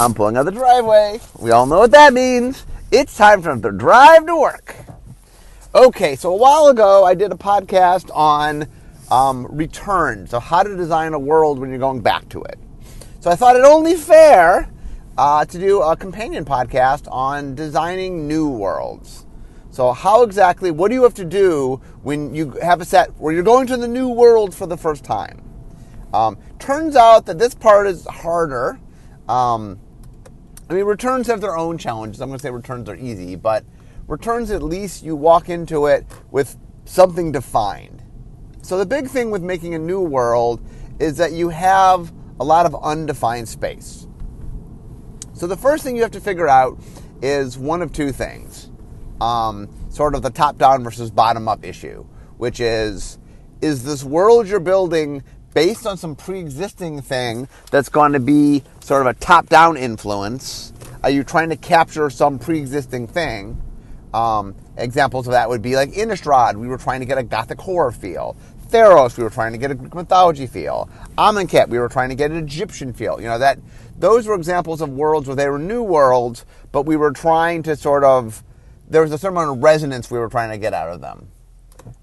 I'm pulling out the driveway. We all know what that means. It's time for the drive to work. Okay, so a while ago I did a podcast on um, returns, so how to design a world when you're going back to it. So I thought it only fair uh, to do a companion podcast on designing new worlds. So, how exactly, what do you have to do when you have a set where you're going to the new world for the first time? Um, turns out that this part is harder. Um, I mean, returns have their own challenges. I'm going to say returns are easy, but returns at least you walk into it with something defined. So, the big thing with making a new world is that you have a lot of undefined space. So the first thing you have to figure out is one of two things. Um, sort of the top down versus bottom up issue, which is is this world you're building based on some pre existing thing that's going to be sort of a top down influence? Are you trying to capture some pre existing thing? Um, examples of that would be like Innistrad, we were trying to get a gothic horror feel. Theros, we were trying to get a Greek mythology feel. Amonkhet, we were trying to get an Egyptian feel. You know, that those were examples of worlds where they were new worlds, but we were trying to sort of, there was a certain amount of resonance we were trying to get out of them.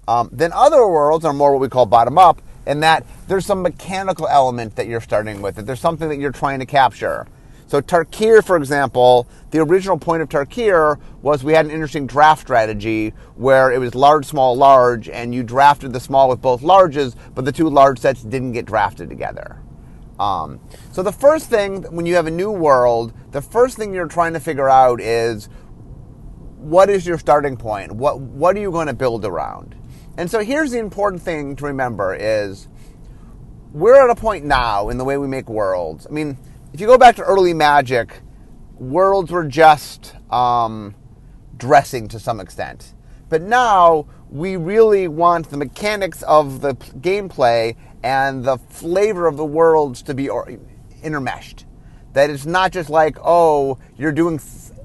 Um, then other worlds are more what we call bottom up, in that there's some mechanical element that you're starting with, that there's something that you're trying to capture. So Tarkir, for example, the original point of Tarkir was we had an interesting draft strategy where it was large, small, large, and you drafted the small with both larges, but the two large sets didn't get drafted together. Um, so the first thing when you have a new world, the first thing you're trying to figure out is what is your starting point? What what are you going to build around? And so here's the important thing to remember is we're at a point now in the way we make worlds. I mean, if you go back to early magic, worlds were just um, dressing to some extent. But now we really want the mechanics of the gameplay and the flavor of the worlds to be intermeshed. That it's not just like, oh, you're doing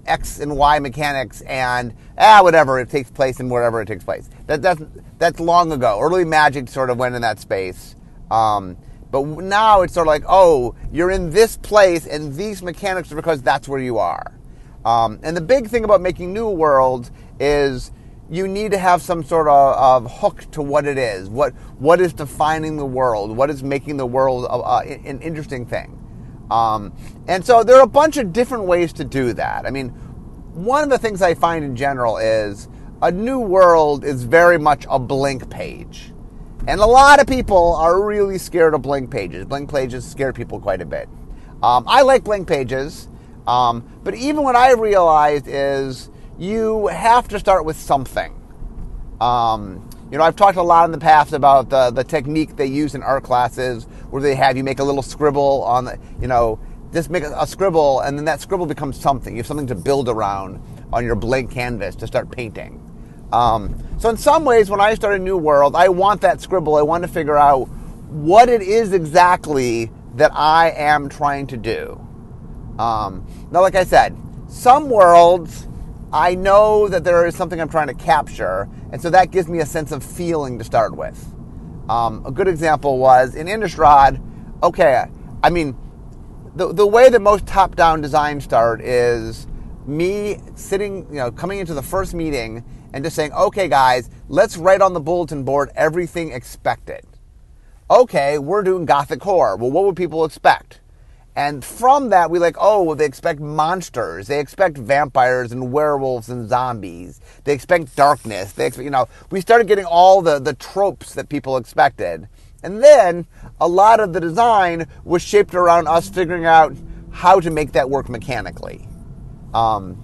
X and Y mechanics and ah, whatever it takes place and wherever it takes place. That, that's that's long ago. Early Magic sort of went in that space. Um, but now it's sort of like, oh, you're in this place and these mechanics are because that's where you are. Um, and the big thing about making new worlds is you need to have some sort of, of, hook to what it is. What what is defining the world? What is making the world an interesting thing? Um, and so there are a bunch of different ways to do that. I mean, one of the things I find in general is a new world is very much a blank page. And a lot of people are really scared of blank pages. Blank pages scare people quite a bit. Um, I like blank pages, um, but even what I realized is you have to start with something. Um, you know, I've talked a lot in the past about the, the technique they use in art classes where they have you make a little scribble on the, you know, just make a, a scribble and then that scribble becomes something. You have something to build around on your blank canvas to start painting. Um, so in some ways, when I start a new world, I want that scribble. I want to figure out what it is exactly that I am trying to do. Um, now, like I said, some worlds I know that there is something I'm trying to capture, and so that gives me a sense of feeling to start with. Um, a good example was in Innistrad. Okay, I mean, the the way that most top-down designs start is me sitting, you know, coming into the first meeting and just saying, okay, guys, let's write on the bulletin board everything expected. Okay, we're doing Gothic horror. Well, what would people expect? And from that, we like, oh, well, they expect monsters. They expect vampires and werewolves and zombies. They expect darkness. They expect, you know, we started getting all the, the tropes that people expected. And then a lot of the design was shaped around us figuring out how to make that work mechanically. Um,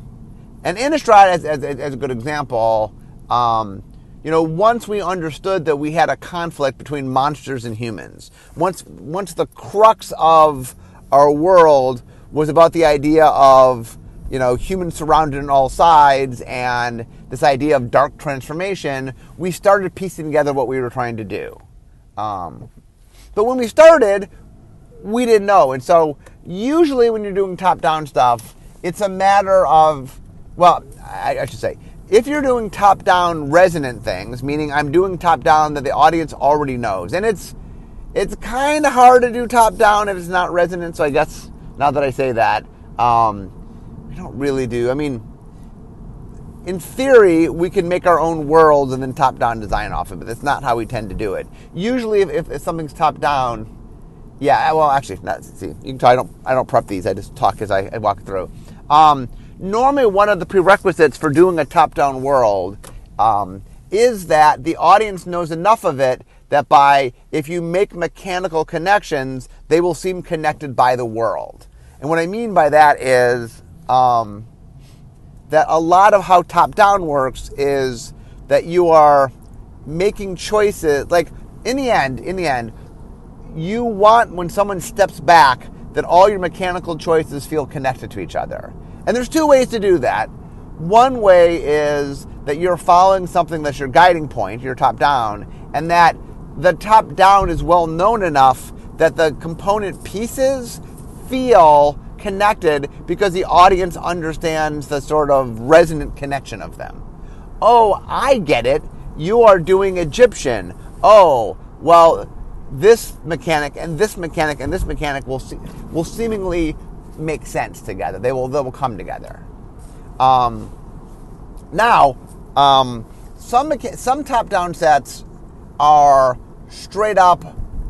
and Innistrad, as, as, as, a good example, um, you know, once we understood that we had a conflict between monsters and humans, once once the crux of our world was about the idea of you know humans surrounded on all sides and this idea of dark transformation, we started piecing together what we were trying to do. Um, but when we started, we didn't know, and so usually when you're doing top-down stuff, it's a matter of well, I, I should say, if you're doing top down resonant things, meaning I'm doing top down that the audience already knows, and it's it's kind of hard to do top down if it's not resonant. So I guess now that I say that, Um, we don't really do. I mean, in theory, we can make our own worlds and then top-down design off of it. But that's not how we tend to do it. Usually, if, if something's top-down, yeah. Well, actually, not, see, you can tell I don't I don't prep these. I just talk as I, I walk through. Um, normally, one of the prerequisites for doing a top-down world um, is that the audience knows enough of it that by if you make mechanical connections, they will seem connected by the world. And what I mean by that is um, that a lot of how top down works is that you are making choices. Like in the end, in the end, you want when someone steps back that all your mechanical choices feel connected to each other. And there's two ways to do that. One way is that you're following something that's your guiding point, your top down, and that the top down is well known enough that the component pieces feel connected because the audience understands the sort of resonant connection of them. Oh, I get it. You are doing Egyptian. Oh, well, this mechanic and this mechanic and this mechanic will see, will seemingly make sense together. They will they will come together. Um, now, um, some some top down sets are straight up.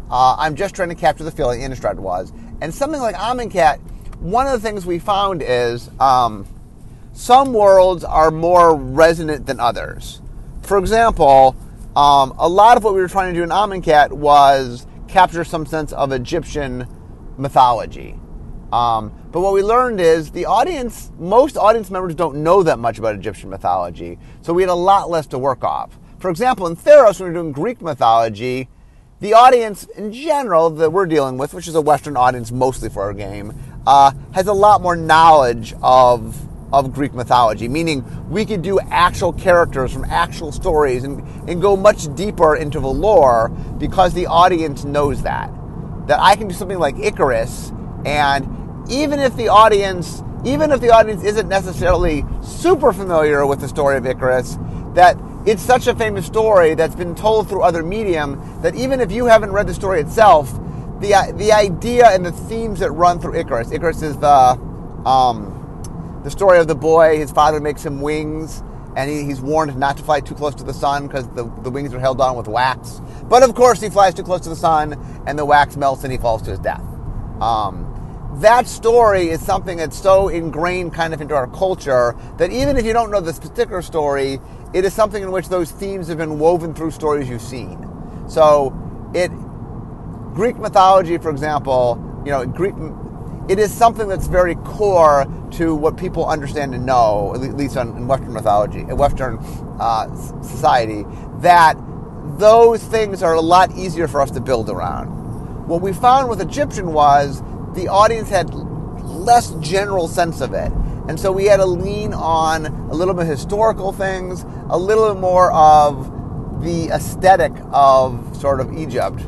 Uh, I'm just trying to capture the feeling. Innistrad was, and something like Amonkhet. One of the things we found is um, some worlds are more resonant than others. For example, um, a lot of what we were trying to do in Amonkhet was capture some sense of Egyptian mythology. Um, but what we learned is the audience, most audience members don't know that much about Egyptian mythology, so we had a lot less to work off. For example, in Theros, when we we're doing Greek mythology, the audience in general that we're dealing with, which is a Western audience mostly for our game, uh, has a lot more knowledge of of Greek mythology, meaning we could do actual characters from actual stories and, and go much deeper into the lore because the audience knows that. That I can do something like Icarus, and even if the audience, even if the audience isn't necessarily super familiar with the story of Icarus, that it's such a famous story that's been told through other medium that even if you haven't read the story itself, the the idea and the themes that run through Icarus. Icarus is the um, the story of the boy. His father makes him wings, and he, he's warned not to fly too close to the sun because the, the wings are held on with wax. But of course, he flies too close to the sun, and the wax melts, and he falls to his death. Um, that story is something that's so ingrained kind of into our culture that even if you don't know this particular story, it is something in which those themes have been woven through stories you've seen. So it Greek mythology, for example, you know, Greek it is something that's very core to what people understand and know, at least in Western mythology, in Western uh, society, that those things are a lot easier for us to build around. What we found with Egyptian was the audience had less general sense of it. And so we had to lean on a little bit historical things, a little bit more of the aesthetic of sort of Egypt.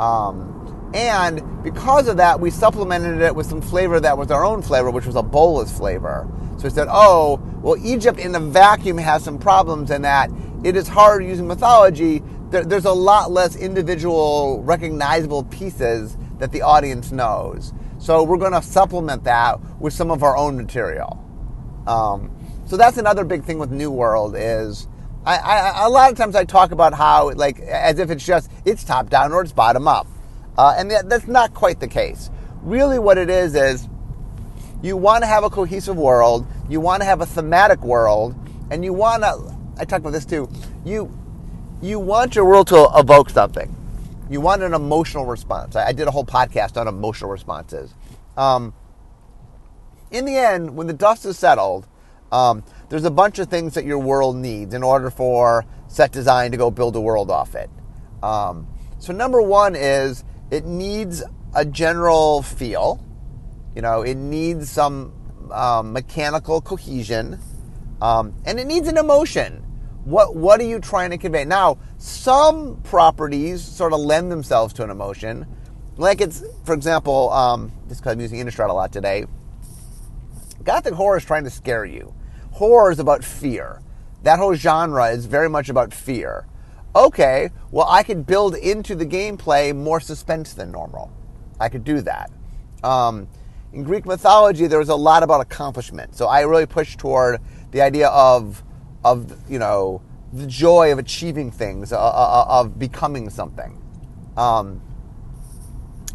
Um, and because of that, we supplemented it with some flavor that was our own flavor, which was a Bolas flavor. So we said, oh, well, Egypt in a vacuum has some problems in that it is hard using mythology. There, there's a lot less individual recognizable pieces that the audience knows. So we're going to supplement that with some of our own material. Um, so that's another big thing with New World is I, I, a lot of times I talk about how like as if it's just it's top down or it's bottom up, uh, and that, that's not quite the case. Really, what it is is you want to have a cohesive world, you want to have a thematic world, and you want to. I talk about this too. You you want your world to evoke something. You want an emotional response. I, I did a whole podcast on emotional responses. Um, in the end, when the dust is settled, um, there's a bunch of things that your world needs in order for set design to go build a world off it. Um, so number one is it needs a general feel. You know, it needs some um, mechanical cohesion, um, and it needs an emotion. What what are you trying to convey? Now, some properties sort of lend themselves to an emotion. Like it's, for example, um, just because I'm using Innistrad a lot today, Gothic horror is trying to scare you. Horror is about fear. That whole genre is very much about fear. Okay, well, I could build into the gameplay more suspense than normal. I could do that. Um, in Greek mythology, there was a lot about accomplishment. So I really pushed toward the idea of, of you know, the joy of achieving things, uh, uh, uh of becoming something. Um,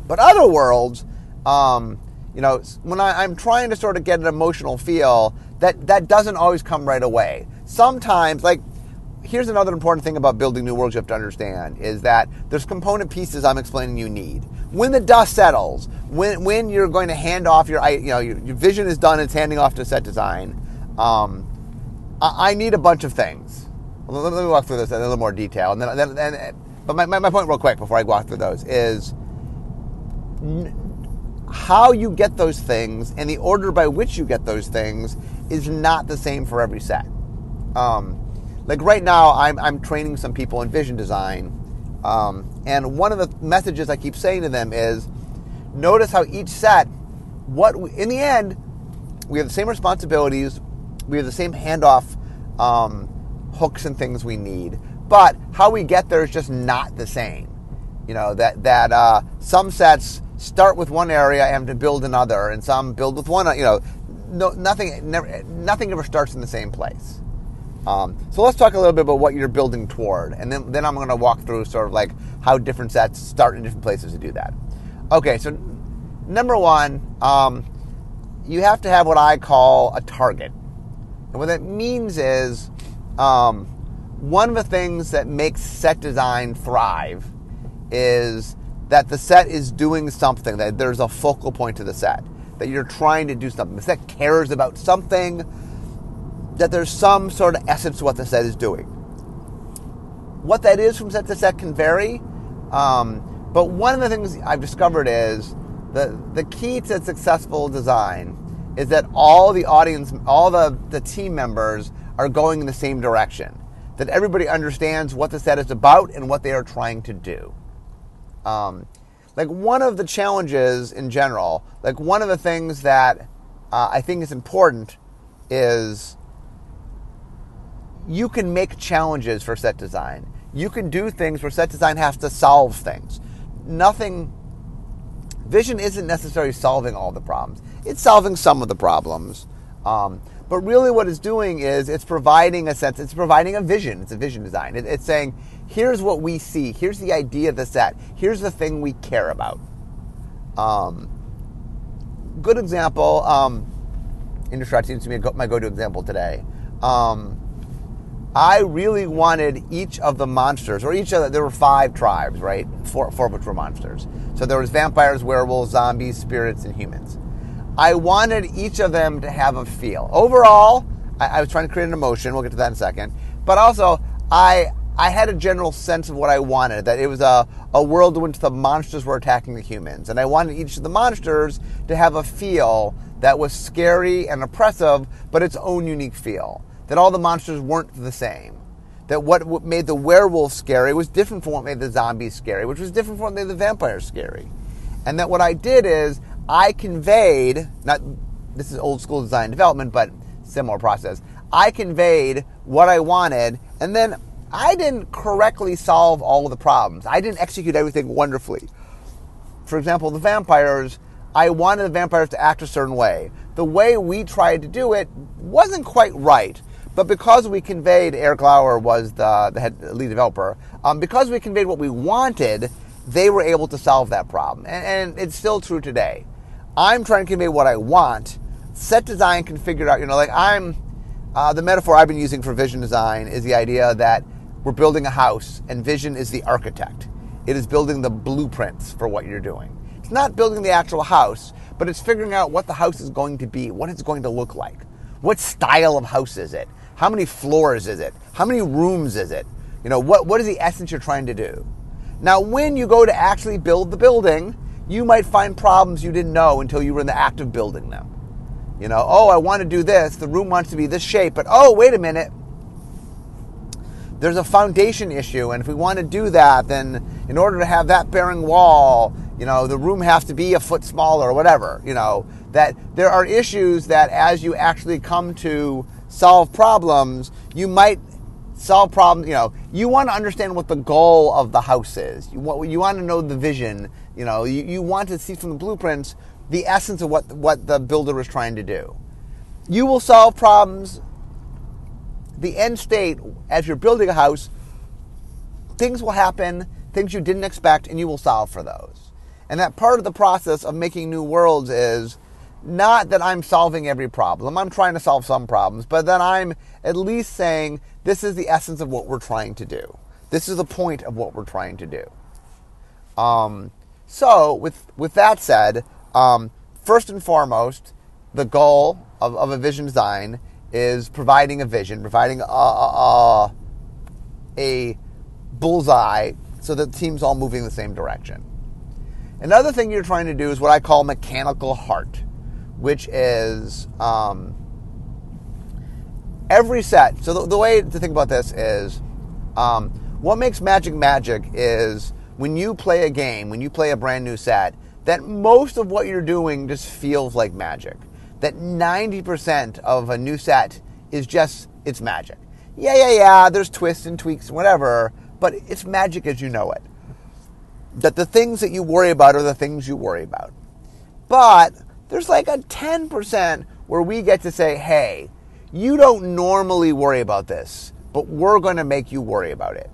but other worlds, um, you know, when I, I'm trying to sort of get an emotional feel, that that doesn't always come right away. Sometimes, like here's another important thing about building new worlds you have to understand is that there's component pieces I'm explaining you need. When the dust settles, when when you're going to hand off your you know your, your vision is done, it's handing off to set design. Um, I, I, need a bunch of things. Let, me walk through this in a little more detail, and then, then, but my, my, my point real quick before I walk through those is how you get those things and the order by which you get those things is not the same for every set. Um, like right now, I'm, I'm training some people in vision design, um, and one of the messages I keep saying to them is, notice how each set, what we, in the end, we have the same responsibilities, we have the same handoff um, hooks and things we need, but how we get there is just not the same. You know that that uh, some sets start with one area and to build another, and some build with one. You know, no, nothing, never, nothing ever starts in the same place. Um, so let's talk a little bit about what you're building toward, and then then I'm going to walk through sort of like how different sets start in different places to do that. Okay, so number one, um, you have to have what I call a target, and what that means is um, one of the things that makes set design thrive is that the set is doing something, that there's a focal point to the set, that you're trying to do something. The set cares about something, that there's some sort of essence to what the set is doing. What that is from set to set can vary, um, but one of the things I've discovered is the, the key to successful design is that all the audience, all the, the team members are going in the same direction. That everybody understands what the set is about and what they are trying to do. Um, like one of the challenges in general, like one of the things that uh, I think is important is you can make challenges for set design. You can do things where set design has to solve things. Nothing, vision isn't necessarily solving all the problems. It's solving some of the problems. Um, but really, what it's doing is it's providing a sense, it's providing a vision. It's a vision design. It, it's saying, here's what we see, here's the idea of the set, here's the thing we care about. Um, good example, um, seems to be my go to example today. Um, I really wanted each of the monsters, or each of the, there were five tribes, right? Four, four of which were monsters. So there was vampires, werewolves, zombies, spirits, and humans. I wanted each of them to have a feel. Overall, I, I was trying to create an emotion. We'll get to that in a second. But also, I I had a general sense of what I wanted. That it was a, a world in which the monsters were attacking the humans, and I wanted each of the monsters to have a feel that was scary and oppressive, but its own unique feel. That all the monsters weren't the same. That what made the werewolf scary was different from what made the zombies scary, which was different from what made the vampires scary. And that what I did is I conveyed, not this is old school design development, but similar process. I conveyed what I wanted, and then I didn't correctly solve all of the problems. I didn't execute everything wonderfully. For example, the vampires, I wanted the vampires to act a certain way. The way we tried to do it wasn't quite right. But because we conveyed, Erik Lauer was the, the head lead developer, um, because we conveyed what we wanted, they were able to solve that problem. And, and it's still true today. I'm trying to convey what I want. Set design can figure out, you know, like I'm, uh, the metaphor I've been using for vision design is the idea that we're building a house and vision is the architect. It is building the blueprints for what you're doing. It's not building the actual house, but it's figuring out what the house is going to be, what it's going to look like. What style of house is it? How many floors is it? How many rooms is it? You know, what, what is the essence you're trying to do? Now, when you go to actually build the building, you might find problems you didn't know until you were in the act of building them. You know, oh, I want to do this. The room wants to be this shape, but oh, wait a minute. There's a foundation issue, and if we want to do that, then in order to have that bearing wall, you know, the room has to be a foot smaller or whatever. You know, that there are issues that as you actually come to solve problems, you might solve problems. You know, you want to understand what the goal of the house is. You want, you want to know the vision. You know, you, you want to see from the blueprints the essence of what what the builder was trying to do. You will solve problems. The end state, as you're building a house, things will happen, things you didn't expect, and you will solve for those. And that part of the process of making new worlds is not that I'm solving every problem. I'm trying to solve some problems, but that I'm at least saying this is the essence of what we're trying to do. This is the point of what we're trying to do. Um, so, with with that said, um, first and foremost, the goal of, of a vision design is providing a vision, providing a, a, a bullseye so that the team's all moving the same direction. Another thing you're trying to do is what I call mechanical heart, which is um, every set. So the, the, way to think about this is um, what makes magic magic is when you play a game, when you play a brand new set, that most of what you're doing just feels like magic. That 90% of a new set is just, it's magic. Yeah, yeah, yeah, there's twists and tweaks, whatever, but it's magic as you know it. That the things that you worry about are the things you worry about. But there's like a 10% where we get to say, hey, you don't normally worry about this, but we're going to make you worry about it.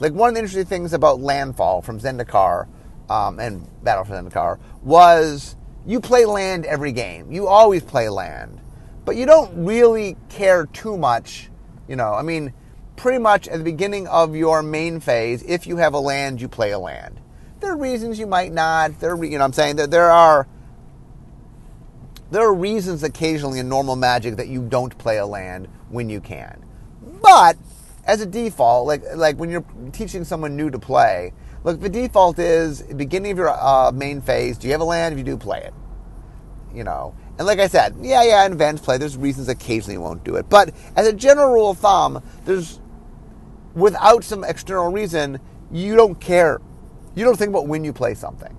Like one of the interesting things about Landfall from Zendikar um, and Battle for Zendikar was you play land every game. You always play land, but you don't really care too much. You know, I mean, pretty much at the beginning of your main phase, if you have a land, you play a land. There are reasons you might not. There, you know, I'm saying that there are there are reasons occasionally in normal Magic that you don't play a land when you can. But as a default, like like when you're teaching someone new to play, look, the default is beginning of your uh, main phase. Do you have a land? If you do, play it. You know, and like I said, yeah, yeah, in advanced play, there's reasons occasionally you won't do it. But as a general rule of thumb, there's without some external reason, you don't care. You don't think about when you play something.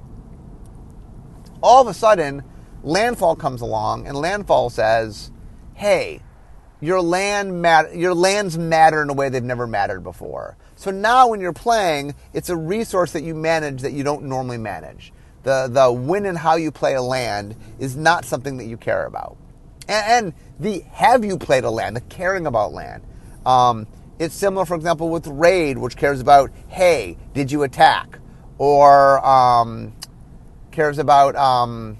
All of a sudden, landfall comes along, and landfall says, "Hey, your land mat- your lands matter in a way they've never mattered before. So now when you're playing, it's a resource that you manage that you don't normally manage. The the when and how you play a land is not something that you care about. And, and the have you played a land, the caring about land. Um, it's similar, for example, with raid, which cares about hey, did you attack, or um, cares about um,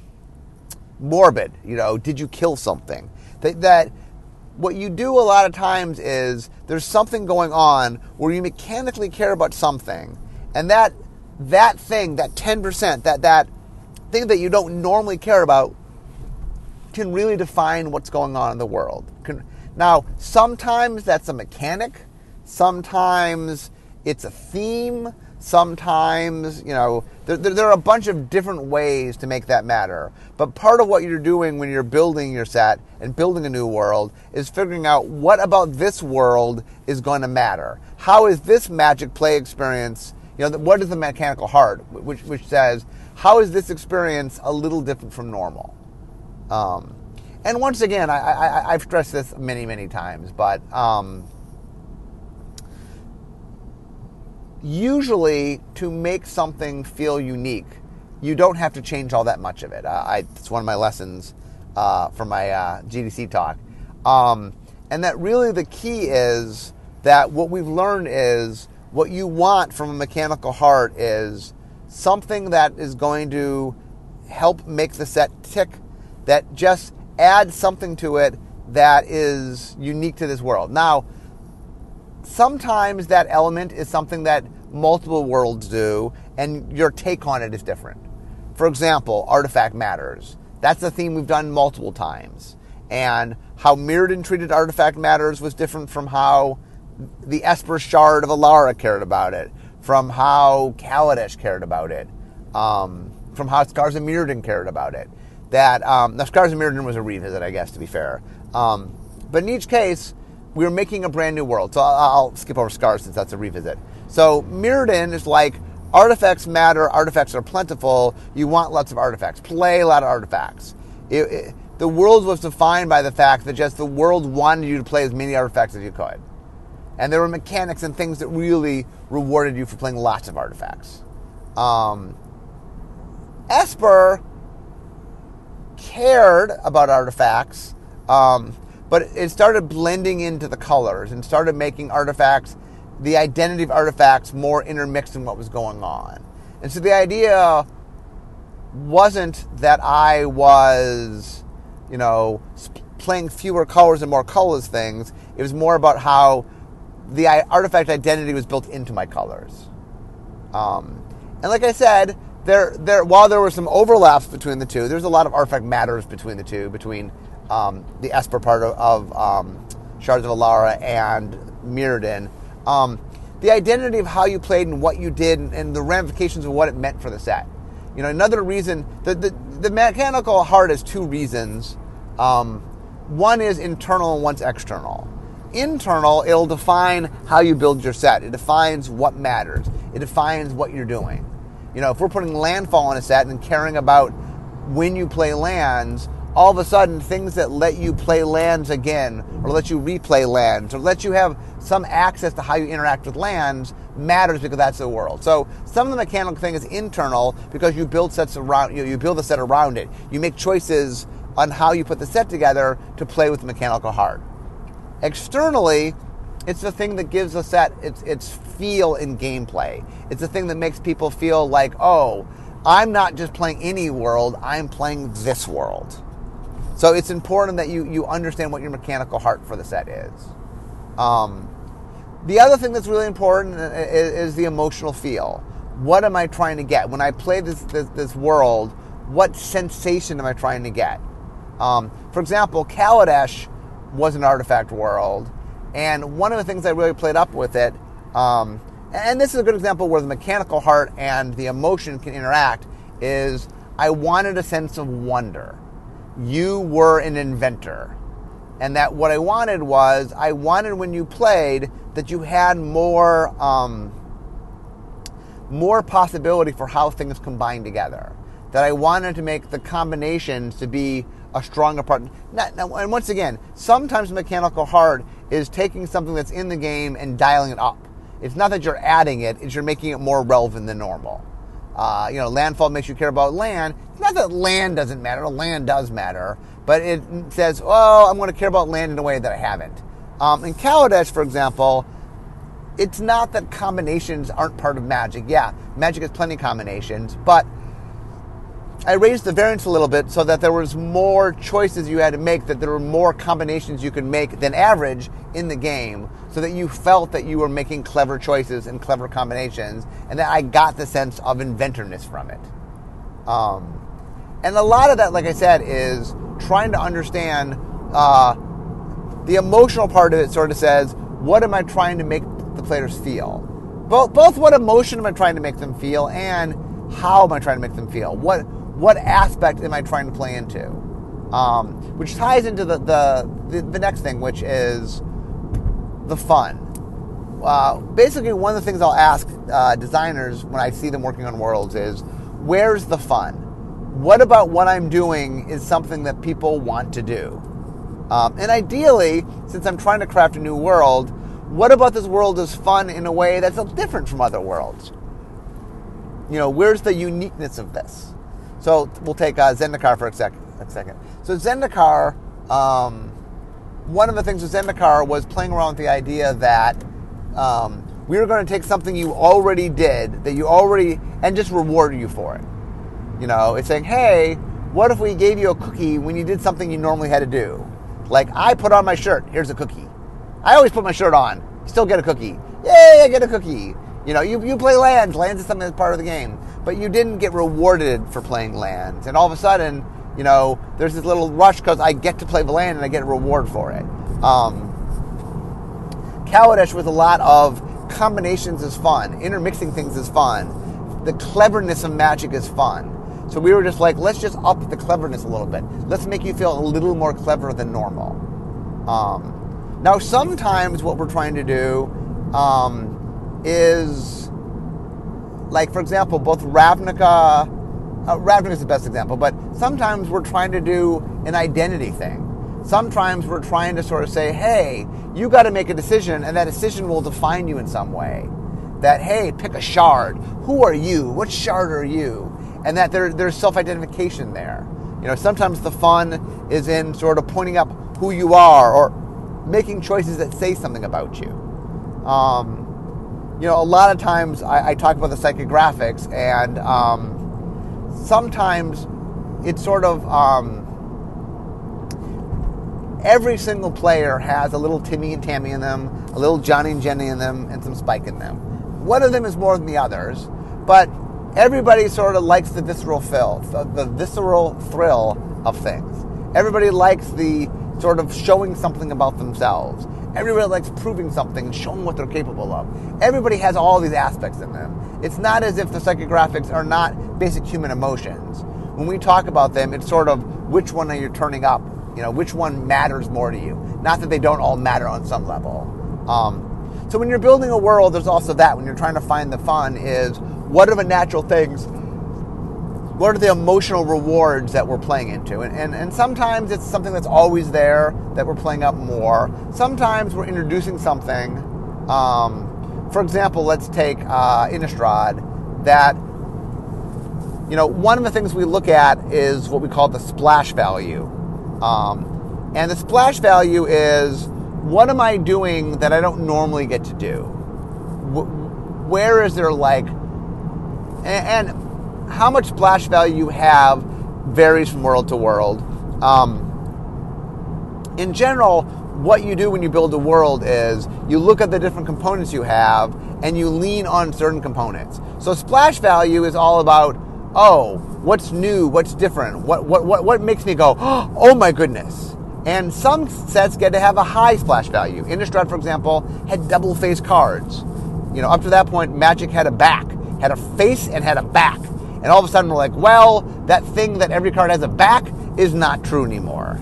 morbid, you know, did you kill something? That, that what you do a lot of times is there's something going on where you mechanically care about something, and that that thing, that 10%, that that thing that you don't normally care about can really define what's going on in the world. Can, now, sometimes that's a mechanic, sometimes it's a theme, sometimes, you know, there, there, are a bunch of different ways to make that matter. But part of what you're doing when you're building your set and building a new world is figuring out what about this world is going to matter. How is this magic play experience, you know, what is the mechanical heart, which, which says, how is this experience a little different from normal? Um, and once again, I, have stressed this many, many times, but um, usually to make something feel unique, you don't have to change all that much of it. Uh, I, it's one of my lessons uh, from my uh, GDC talk. Um, and that really the key is that what we've learned is what you want from a mechanical heart is something that is going to help make the set tick, that just adds something to it that is unique to this world. Now, sometimes that element is something that multiple worlds do, and your take on it is different. For example, artifact matters. That's a theme we've done multiple times. And how Mirrodin treated artifact matters was different from how the Esper Shard of Alara cared about it, from how Kaladesh cared about it, um, from how Scars of Mirrodin cared about it. That um, now Scars of Mirrodin was a revisit, I guess, to be fair. Um, but in each case, we were making a brand new world. So I'll, I'll skip over Scars since that's a revisit. So Mirrodin is like artifacts matter, artifacts are plentiful, you want lots of artifacts. Play a lot of artifacts. It, it, the world was defined by the fact that just the world wanted you to play as many artifacts as you could. And there were mechanics and things that really rewarded you for playing lots of artifacts. Um, Esper cared about artifacts, um, but it started blending into the colors and started making artifacts, the identity of artifacts, more intermixed in what was going on. And so the idea wasn't that I was, you know, playing fewer colors and more colors things. It was more about how the artifact identity was built into my colors. Um, and like I said, there, there, while there were some overlaps between the two, there's a lot of artifact matters between the two, between um, the Esper part of, of um, Shards of Alara and Mirrodin. Um, the identity of how you played and what you did and, and, the ramifications of what it meant for the set. You know, another reason, the, the, the mechanical heart has two reasons. Um, one is internal and one's external. Internal, it'll define how you build your set. It defines what matters. It defines what you're doing. You know, if we're putting landfall on a set and caring about when you play lands, all of a sudden things that let you play lands again or let you replay lands or let you have some access to how you interact with lands matters because that's the world. So some of the mechanical thing is internal because you build sets around you, you build a set around it. You make choices on how you put the set together to play with the mechanical heart. Externally, it's the thing that gives a set its its feel in gameplay. It's the thing that makes people feel like, oh, I'm not just playing any world, I'm playing this world. So it's important that you, you understand what your mechanical heart for the set is. Um, the other thing that's really important is, is, the emotional feel. What am I trying to get? When I play this, this, this world, what sensation am I trying to get? Um, for example, Kaladesh was an artifact world, and one of the things I really played up with it, um, and this is a good example where the mechanical heart and the emotion can interact, is I wanted a sense of wonder you were an inventor. And that what I wanted was, I wanted when you played that you had more, um, more possibility for how things combine together. That I wanted to make the combinations to be a stronger part. and once again, sometimes mechanical heart is taking something that's in the game and dialing it up. It's not that you're adding it; it's you're making it more relevant than normal. Uh, you know, landfall makes you care about land. It's not that land doesn't matter. Land does matter, but it says, "Oh, I'm going to care about land in a way that I haven't." Um, in Kaladesh, for example, it's not that combinations aren't part of Magic. Yeah, Magic has plenty of combinations, but I raised the variance a little bit so that there was more choices you had to make, that there were more combinations you could make than average in the game, so that you felt that you were making clever choices and clever combinations, and that I got the sense of inventorness from it. Um, and a lot of that, like I said, is trying to understand uh, the emotional part of it. Sort of says, what am I trying to make the players feel? Both, both what emotion am I trying to make them feel, and how am I trying to make them feel? What what aspect am I trying to play into? Um, which ties into the, the, the, the, next thing, which is the fun. Uh, basically, one of the things I'll ask uh, designers when I see them working on worlds is, where's the fun? What about what I'm doing is something that people want to do? Um, and ideally, since I'm trying to craft a new world, what about this world is fun in a way that's different from other worlds? You know, where's the uniqueness of this? So we'll take uh, Zendikar for a, sec- a second. So Zendikar, um, one of the things with Zendikar was playing around with the idea that um, we were going to take something you already did, that you already, and just reward you for it. You know, it's saying, hey, what if we gave you a cookie when you did something you normally had to do? Like, I put on my shirt, here's a cookie. I always put my shirt on, still get a cookie. Yay, I get a cookie. You know, you, you play lands. Lands is something that's part of the game. But you didn't get rewarded for playing lands. And all of a sudden, you know, there's this little rush because I get to play the land and I get a reward for it. Um, Kaladesh with a lot of combinations is fun. Intermixing things is fun. The cleverness of magic is fun. So we were just like, let's just up the cleverness a little bit. Let's make you feel a little more clever than normal. Um, now, sometimes what we're trying to do um, is like, for example, both Ravnica. Uh, Ravnica is the best example, but sometimes we're trying to do an identity thing. Sometimes we're trying to sort of say, hey, you got to make a decision, and that decision will define you in some way. That, hey, pick a shard. Who are you? What shard are you? And that there, there's self identification there. You know, sometimes the fun is in sort of pointing up who you are or making choices that say something about you. Um, you know, a lot of times I, I, talk about the psychographics, and um, sometimes it's sort of um, every single player has a little Timmy and Tammy in them, a little Johnny and Jenny in them, and some Spike in them. One of them is more than the others, but everybody sort of likes the visceral the, the visceral thrill of things. Everybody likes the sort of showing something about themselves. Everybody likes proving something and showing what they're capable of. Everybody has all these aspects in them. It's not as if the psychographics are not basic human emotions. When we talk about them, it's sort of which one are you turning up? You know, which one matters more to you? Not that they don't all matter on some level. Um, so when you're building a world, there's also that. When you're trying to find the fun, is what are the natural things what are the emotional rewards that we're playing into? And, and, and sometimes it's something that's always there that we're playing up more. Sometimes we're introducing something. Um, for example, let's take uh, Innistrad, that, you know, one of the things we look at is what we call the splash value. Um, and the splash value is what am I doing that I don't normally get to do? Where is there like, and, and how much splash value you have varies from world to world. Um, in general, what you do when you build a world is you look at the different components you have and you lean on certain components. So splash value is all about, oh, what's new, what's different, what what what, what makes me go, oh my goodness. And some sets get to have a high splash value. Innistrad, for example, had double face cards. You know, up to that point, Magic had a back, had a face and had a back. And all of a sudden we're like, well, that thing that every card has a back is not true anymore.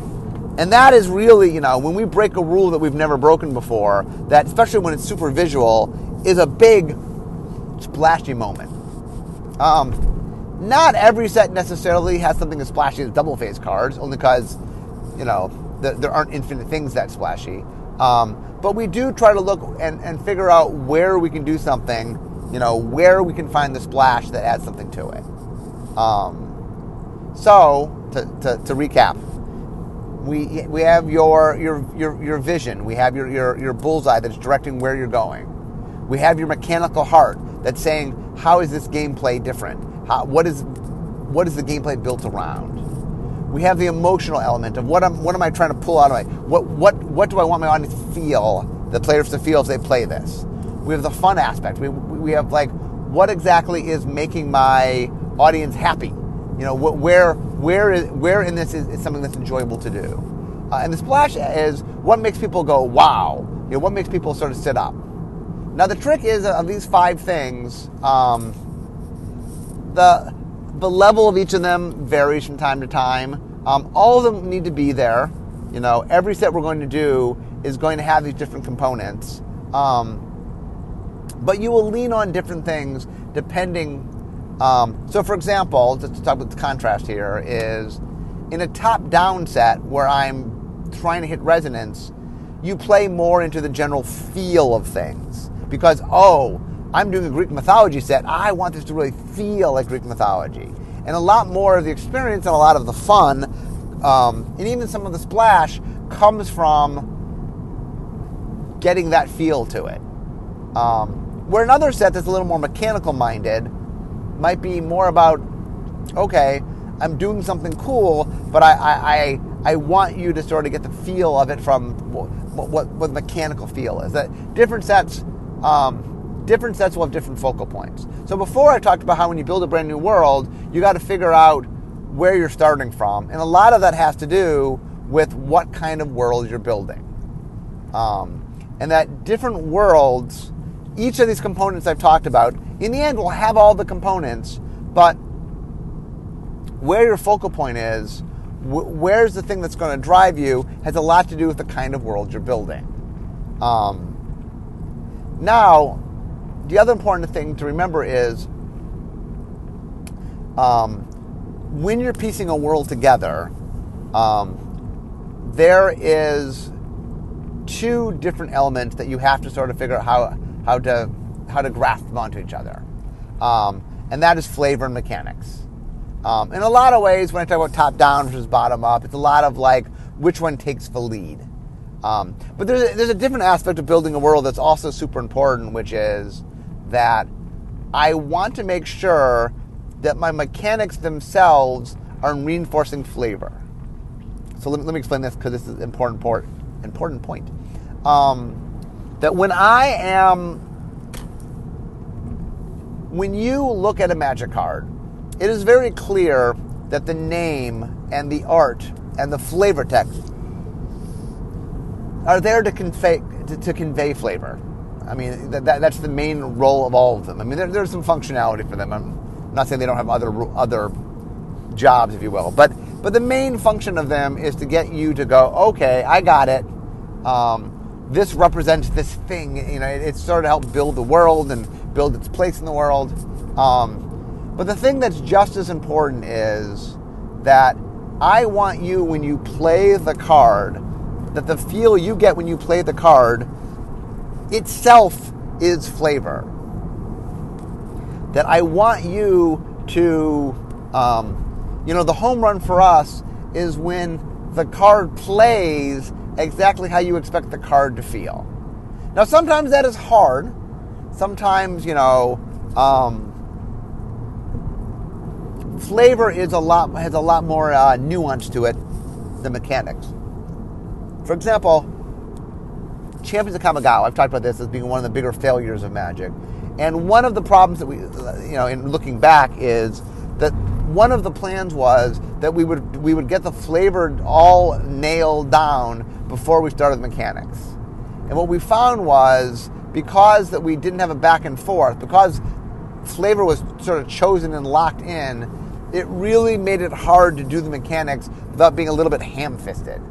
And that is really, you know, when we break a rule that we've never broken before, that especially when it's super visual, is a big splashy moment. Um, not every set necessarily has something as splashy as double face cards, only because, you know, the, there aren't infinite things that splashy. Um, but we do try to look and, and figure out where we can do something, you know, where we can find the splash that adds something to it. Um, so, to, to, to, recap, we, we have your, your, your, your vision, we have your, your, your bullseye that's directing where you're going. We have your mechanical heart that's saying, how is this gameplay different? How, what, is, what is the gameplay built around? We have the emotional element of what, am what am I trying to pull out of my, what, what, what do I want my audience to feel, the players to feel if they play this? We have the fun aspect. We, we have like, what exactly is making my audience happy? You know, where where is where in this is, is something that's enjoyable to do? Uh, and the splash is what makes people go wow. You know, what makes people sort of sit up. Now the trick is uh, of these five things, um, the the level of each of them varies from time to time. Um, all of them need to be there. You know, every set we're going to do is going to have these different components. Um, but you will lean on different things depending um, so, for example, just to talk about the contrast here, is in a top down set where I'm trying to hit resonance, you play more into the general feel of things. Because, oh, I'm doing a Greek mythology set, I want this to really feel like Greek mythology. And a lot more of the experience and a lot of the fun, um, and even some of the splash, comes from getting that feel to it. Um, where another set that's a little more mechanical minded, might be more about, okay, I'm doing something cool, but I, I, I, I want you to sort of get the feel of it from what, what, what the mechanical feel is. That different sets, um, different sets will have different focal points. So before I talked about how when you build a brand new world, you got to figure out where you're starting from, and a lot of that has to do with what kind of world you're building. Um, and that different worlds, each of these components I've talked about in the end, we'll have all the components, but where your focal point is, where's the thing that's going to drive you, has a lot to do with the kind of world you're building. Um, now, the other important thing to remember is um, when you're piecing a world together, um, there is two different elements that you have to sort of figure out how, how to how to graft them onto each other. Um, and that is flavor and mechanics. Um, in a lot of ways, when I talk about top down versus bottom up, it's a lot of like which one takes the lead. Um, but there's a, there's a different aspect of building a world that's also super important, which is that I want to make sure that my mechanics themselves are reinforcing flavor. So let me, let me explain this because this is an important, port, important point. Um, that when I am, when you look at a magic card, it is very clear that the name and the art and the flavor text are there to convey to, to convey flavor. I mean, that, that, that's the main role of all of them. I mean, there, there's some functionality for them. I'm not saying they don't have other other jobs, if you will, but but the main function of them is to get you to go, okay, I got it. Um, this represents this thing. You know, it, it's sort of help build the world and build its place in the world. Um, but the thing that's just as important is that I want you, when you play the card, that the feel you get when you play the card itself is flavor. That I want you to, um, you know, the home run for us is when the card plays exactly how you expect the card to feel. Now, sometimes that is hard. Sometimes, you know, um, flavor is a lot has a lot more uh, nuance to it than mechanics. For example, Champions of Kamigawa. I've talked about this as being one of the bigger failures of Magic, and one of the problems that we, you know, in looking back, is that one of the plans was that we would we would get the flavor all nailed down before we started the mechanics. And what we found was because that we didn't have a back and forth, because flavor was sort of chosen and locked in, it really made it hard to do the mechanics without being a little bit ham fisted.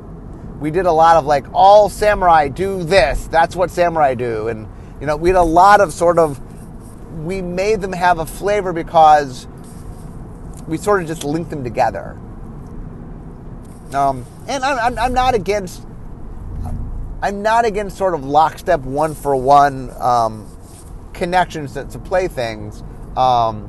We did a lot of like, all samurai do this, that's what samurai do. And, you know, we had a lot of sort of, we made them have a flavor because we sort of just link them together. Um, and I'm, I'm, I'm, not against, I'm not against sort of lockstep one for one um, connections to, to play things. Um,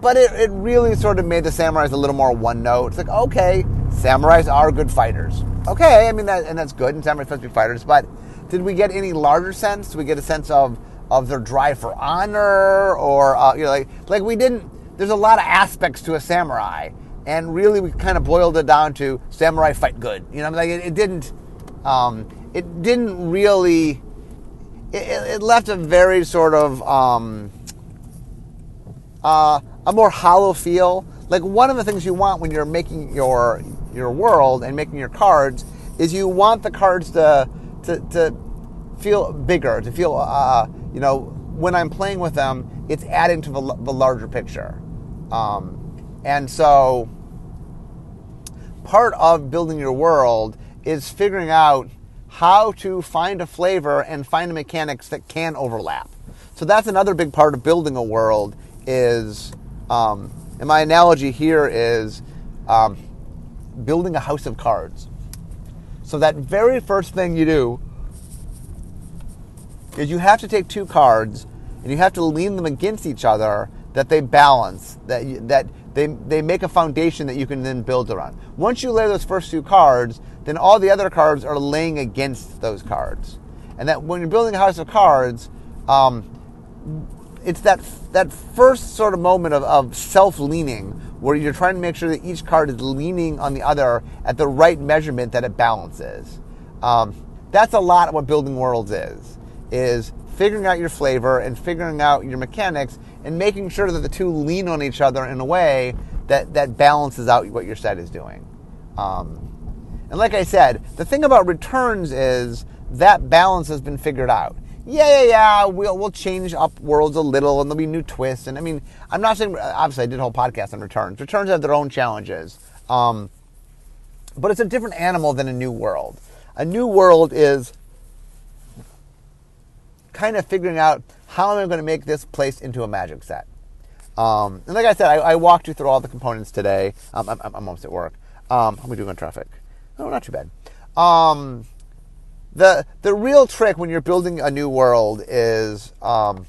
but it, it really sort of made the samurais a little more one note. It's like, okay, samurais are good fighters. Okay, I mean, that, and that's good, and samurais supposed to be fighters, but did we get any larger sense? Did we get a sense of, of their drive for honor? Or, uh, you know, like, like we didn't, there's a lot of aspects to a samurai, and really we kind of boiled it down to samurai fight good. You know, like it, it didn't, um, it didn't really, it, it, left a very sort of, um, uh, a more hollow feel. Like one of the things you want when you're making your your world and making your cards is you want the cards to to, to feel bigger, to feel uh, you know when I'm playing with them, it's adding to the, the larger picture. Um, and so part of building your world is figuring out how to find a flavor and find mechanics that can overlap. So that's another big part of building a world is um, and my analogy here is um, building a house of cards. So that very first thing you do is you have to take two cards and you have to lean them against each other that they balance, that that they they make a foundation that you can then build around. Once you lay those first two cards, then all the other cards are laying against those cards, and that when you're building a house of cards. Um, it's that that first sort of moment of, of self-leaning where you're trying to make sure that each card is leaning on the other at the right measurement that it balances. Um, that's a lot of what building worlds is, is figuring out your flavor and figuring out your mechanics and making sure that the two lean on each other in a way that, that balances out what your set is doing. Um, and like I said, the thing about returns is that balance has been figured out yeah, yeah, yeah, we'll we'll change up worlds a little, and there'll be new twists. And I mean, I'm not saying obviously I did a whole podcast on returns. Returns have their own challenges, um, but it's a different animal than a new world. A new world is kind of figuring out how am I going to make this place into a magic set. Um, and like I said, I, I, walked you through all the components today. Um, I'm, I'm, almost at work. Um, how am I doing on traffic? Oh, not too bad. Um, the the real trick when you're building a new world is um,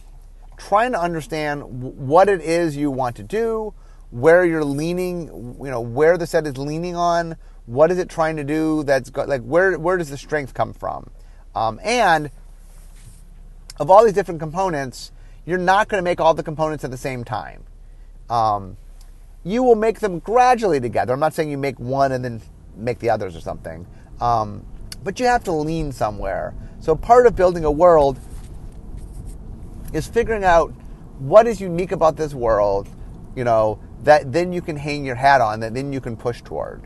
trying to understand what it is you want to do, where you're leaning, you know, where the set is leaning on, what is it trying to do that's got, like where where does the strength come from? Um, and of all these different components, you're not going to make all the components at the same time. Um, you will make them gradually together. I'm not saying you make one and then make the others or something, um, but you have to lean somewhere. So part of building a world is figuring out what is unique about this world, you know, that then you can hang your hat on, that then you can push toward.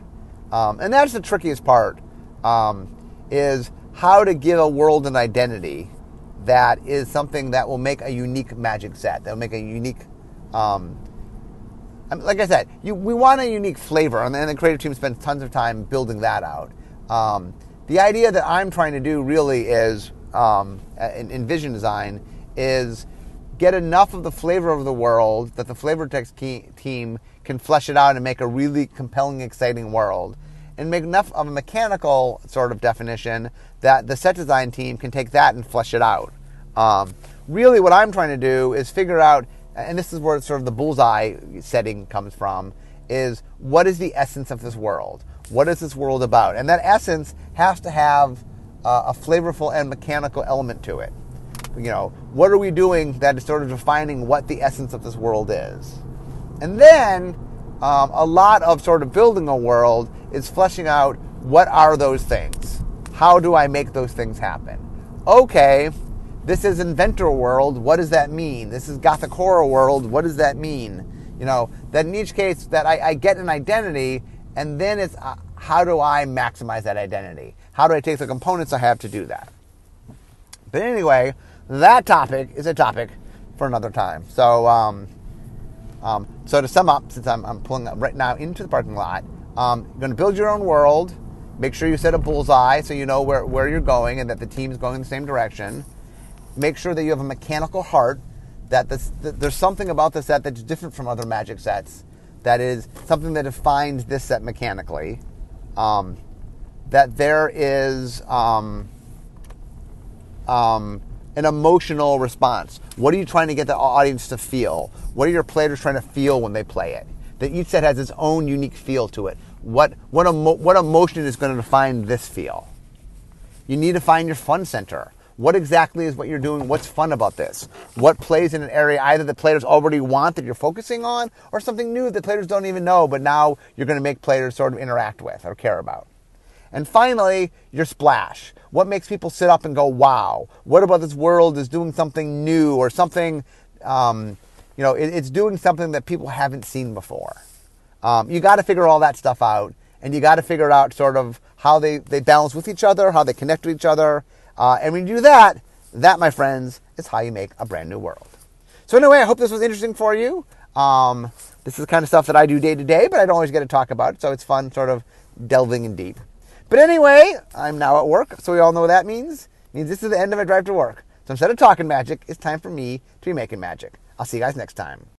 Um, and that's the trickiest part, um, is how to give a world an identity that is something that will make a unique magic set, that will make a unique, um, like I said, you, we want a unique flavor, and then the creative team spends tons of time building that out. Um, the idea that I'm trying to do really is, um, in, in vision design, is get enough of the flavor of the world that the flavor text team can flesh it out and make a really compelling, exciting world. And make enough of a mechanical sort of definition that the set design team can take that and flesh it out. Um, really, what I'm trying to do is figure out, and this is where sort of the bullseye setting comes from, is what is the essence of this world? What is this world about? And that essence has to have uh, a flavorful and mechanical element to it you know, what are we doing that is sort of defining what the essence of this world is? And then um, a lot of sort of building a world is fleshing out what are those things? How do I make those things happen? Okay, this is inventor world. What does that mean? This is gothic horror world. What does that mean? You know, that in each case that I, I get an identity and then it's uh, how do I maximize that identity? How do I take the components I have to do that? But anyway, that topic is a topic for another time. So, um, um, so to sum up, since I'm, I'm pulling up right now into the parking lot, um, you're going to build your own world. Make sure you set a bullseye so you know where, where you're going and that the team's going in the same direction. Make sure that you have a mechanical heart. That, this, that there's something about the set that's different from other Magic sets. That is something that defines this set mechanically. Um, that there is um, um, an emotional response. What are you trying to get the audience to feel? What are your players trying to feel when they play it? That each set has its own unique feel to it. What what emo- what emotion is going to define this feel? You need to find your fun center. What exactly is what you're doing? What's fun about this? What plays in an area either the players already want that you're focusing on, or something new that players don't even know, but now you're going to make players sort of interact with or care about. And finally, your splash. What makes people sit up and go, wow? What about this world is doing something new or something, um, you know, it, it's doing something that people haven't seen before? Um, you got to figure all that stuff out, and you got to figure out sort of how they, they balance with each other, how they connect with each other. Uh, and when you do that, that, my friends, is how you make a brand new world. So, anyway, I hope this was interesting for you. Um, this is kind of stuff that I do day to day, but I don't always get to talk about it, so it's fun sort of delving in deep. But anyway, I'm now at work, so we all know what that means. It means this is the end of my drive to work. So instead of talking magic, it's time for me to be making magic. I'll see you guys next time.